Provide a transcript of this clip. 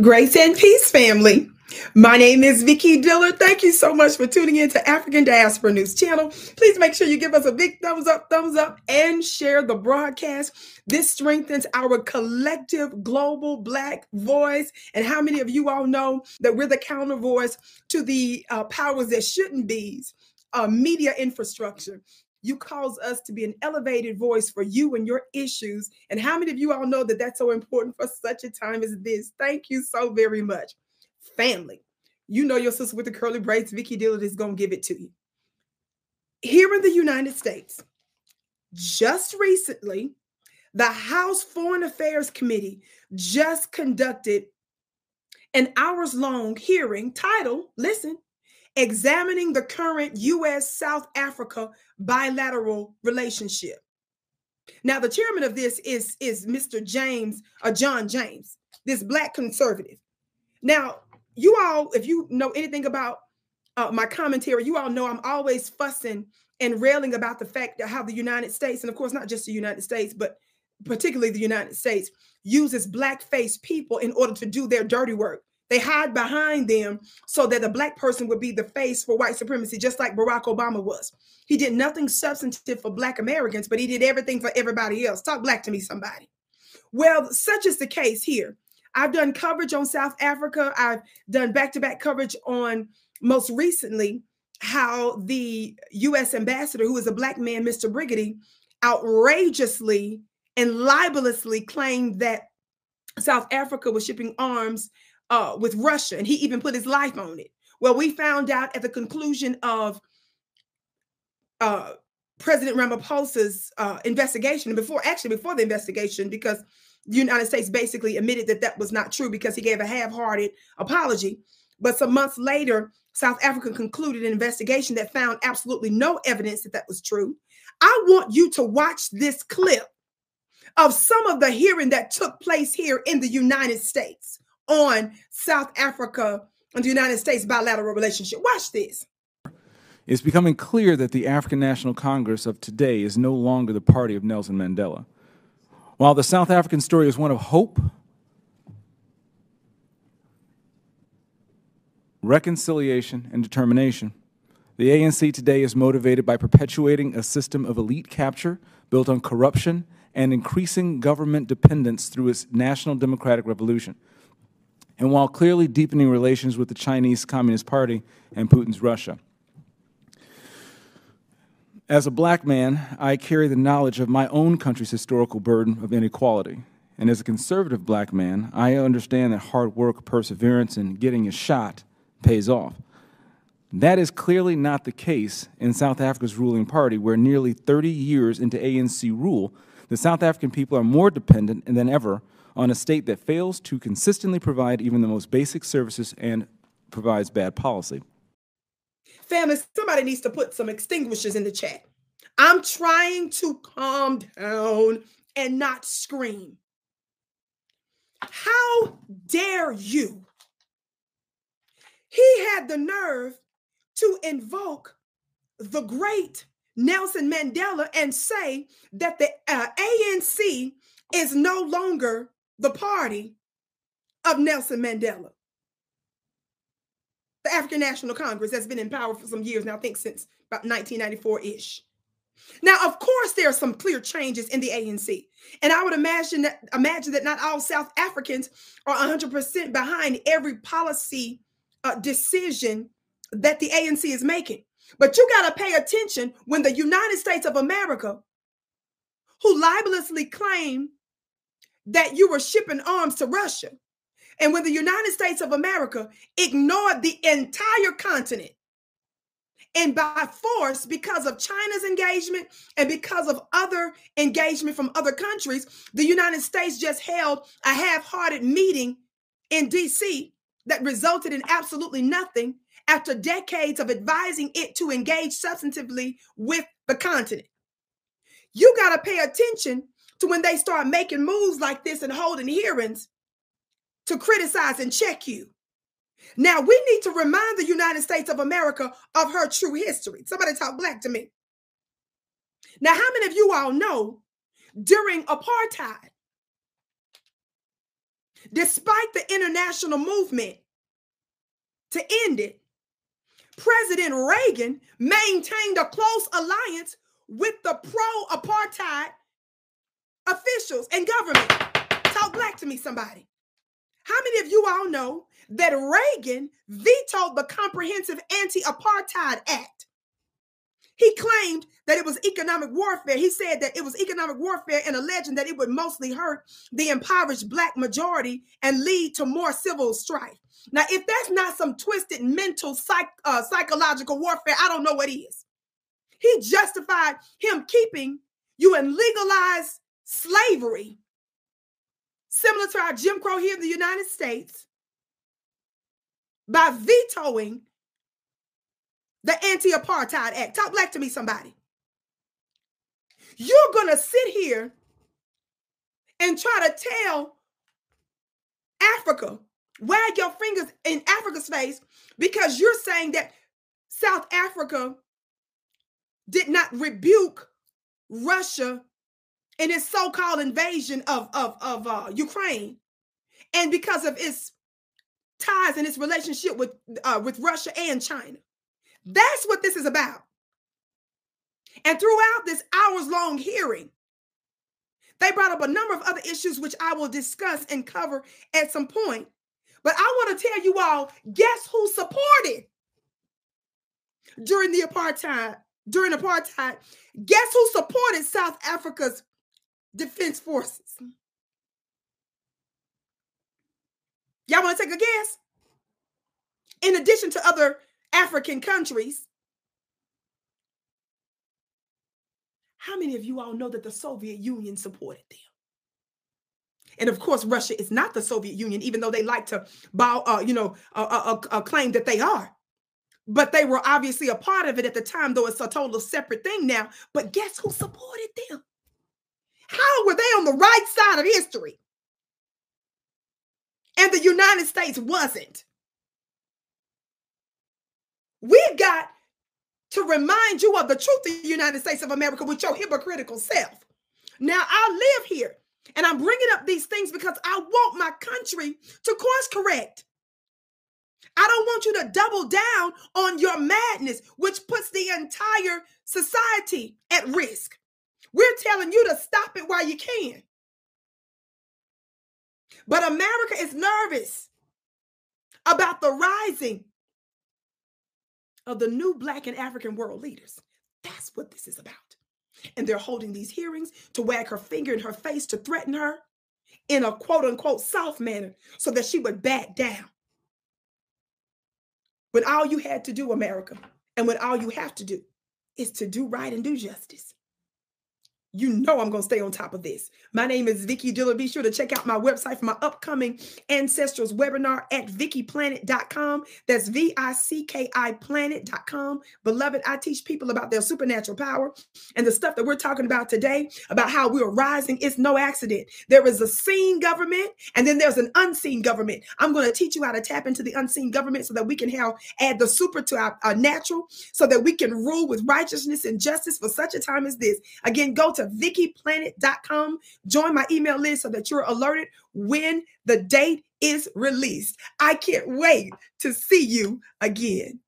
Grace and peace, family. My name is Vicki Dillard. Thank you so much for tuning in to African Diaspora News Channel. Please make sure you give us a big thumbs up, thumbs up, and share the broadcast. This strengthens our collective global Black voice. And how many of you all know that we're the counter voice to the uh, powers that shouldn't be uh, media infrastructure? You cause us to be an elevated voice for you and your issues. And how many of you all know that that's so important for such a time as this? Thank you so very much. Family, you know your sister with the curly braids, Vicki Dillard, is going to give it to you. Here in the United States, just recently, the House Foreign Affairs Committee just conducted an hours long hearing titled, listen, examining the current US South Africa bilateral relationship. Now, the chairman of this is, is Mr. James, uh, John James, this black conservative. Now, you all, if you know anything about uh, my commentary, you all know I'm always fussing and railing about the fact that how the United States, and of course, not just the United States, but particularly the United States, uses black face people in order to do their dirty work. They hide behind them so that the black person would be the face for white supremacy, just like Barack Obama was. He did nothing substantive for black Americans, but he did everything for everybody else. Talk black to me, somebody. Well, such is the case here. I've done coverage on South Africa. I've done back to back coverage on most recently how the US ambassador, who is a black man, Mr. Brigety, outrageously and libelously claimed that South Africa was shipping arms uh, with Russia, and he even put his life on it. Well, we found out at the conclusion of uh, President Ramaphosa's uh, investigation, before actually before the investigation, because the United States basically admitted that that was not true because he gave a half-hearted apology. But some months later, South Africa concluded an investigation that found absolutely no evidence that that was true. I want you to watch this clip of some of the hearing that took place here in the United States on South Africa and the United States bilateral relationship. Watch this. It's becoming clear that the African National Congress of today is no longer the party of Nelson Mandela. While the South African story is one of hope, reconciliation, and determination, the ANC today is motivated by perpetuating a system of elite capture built on corruption and increasing government dependence through its national democratic revolution and while clearly deepening relations with the Chinese Communist Party and Putin's Russia. As a black man, I carry the knowledge of my own country's historical burden of inequality. And as a conservative black man, I understand that hard work, perseverance, and getting a shot pays off. That is clearly not the case in South Africa's ruling party, where nearly 30 years into ANC rule, the South African people are more dependent than ever on a state that fails to consistently provide even the most basic services and provides bad policy. Family, somebody needs to put some extinguishers in the chat. I'm trying to calm down and not scream. How dare you? He had the nerve to invoke the great Nelson Mandela and say that the uh, ANC is no longer the party of Nelson Mandela. The African National Congress has been in power for some years now, I think since about 1994 ish. Now, of course, there are some clear changes in the ANC, and I would imagine that imagine that not all South Africans are 100% behind every policy uh, decision that the ANC is making. But you got to pay attention when the United States of America, who libelously claim that you were shipping arms to Russia. And when the United States of America ignored the entire continent, and by force, because of China's engagement and because of other engagement from other countries, the United States just held a half hearted meeting in DC that resulted in absolutely nothing after decades of advising it to engage substantively with the continent. You got to pay attention to when they start making moves like this and holding hearings to criticize and check you. Now, we need to remind the United States of America of her true history. Somebody talk black to me. Now, how many of you all know during apartheid, Despite the international movement to end it, President Reagan maintained a close alliance with the pro apartheid officials and government. Talk black to me, somebody. How many of you all know that Reagan vetoed the Comprehensive Anti Apartheid Act? He claimed that it was economic warfare. He said that it was economic warfare and alleging that it would mostly hurt the impoverished black majority and lead to more civil strife. Now, if that's not some twisted mental psych, uh, psychological warfare, I don't know what is. He justified him keeping you in legalized slavery, similar to our Jim Crow here in the United States, by vetoing the Anti Apartheid Act. Talk black to me, somebody. You're going to sit here and try to tell Africa, wag your fingers in Africa's face because you're saying that South Africa did not rebuke Russia in its so-called invasion of, of, of uh, Ukraine. And because of its ties and its relationship with, uh, with Russia and China. That's what this is about. And throughout this hours long hearing, they brought up a number of other issues, which I will discuss and cover at some point. But I want to tell you all guess who supported during the apartheid? During apartheid, guess who supported South Africa's defense forces? Y'all want to take a guess? In addition to other African countries. How many of you all know that the Soviet Union supported them? And of course, Russia is not the Soviet Union, even though they like to bow, uh, you know, uh, uh, uh, claim that they are. But they were obviously a part of it at the time, though it's a total separate thing now. But guess who supported them? How were they on the right side of history? And the United States wasn't. We've got to remind you of the truth of the United States of America with your hypocritical self. Now, I live here and I'm bringing up these things because I want my country to course correct. I don't want you to double down on your madness, which puts the entire society at risk. We're telling you to stop it while you can. But America is nervous about the rising of the new Black and African world leaders. That's what this is about. And they're holding these hearings to wag her finger in her face to threaten her in a quote unquote soft manner so that she would back down. When all you had to do, America, and when all you have to do is to do right and do justice you know I'm going to stay on top of this. My name is Vicki Dillard. Be sure to check out my website for my upcoming Ancestrals webinar at vickiplanet.com. That's V I C K I planet.com. Beloved, I teach people about their supernatural power and the stuff that we're talking about today about how we're rising. It's no accident. There is a seen government and then there's an unseen government. I'm going to teach you how to tap into the unseen government so that we can have add the super to our, our natural so that we can rule with righteousness and justice for such a time as this. Again, go to vickiplanet.com. Join my email list so that you're alerted when the date is released. I can't wait to see you again.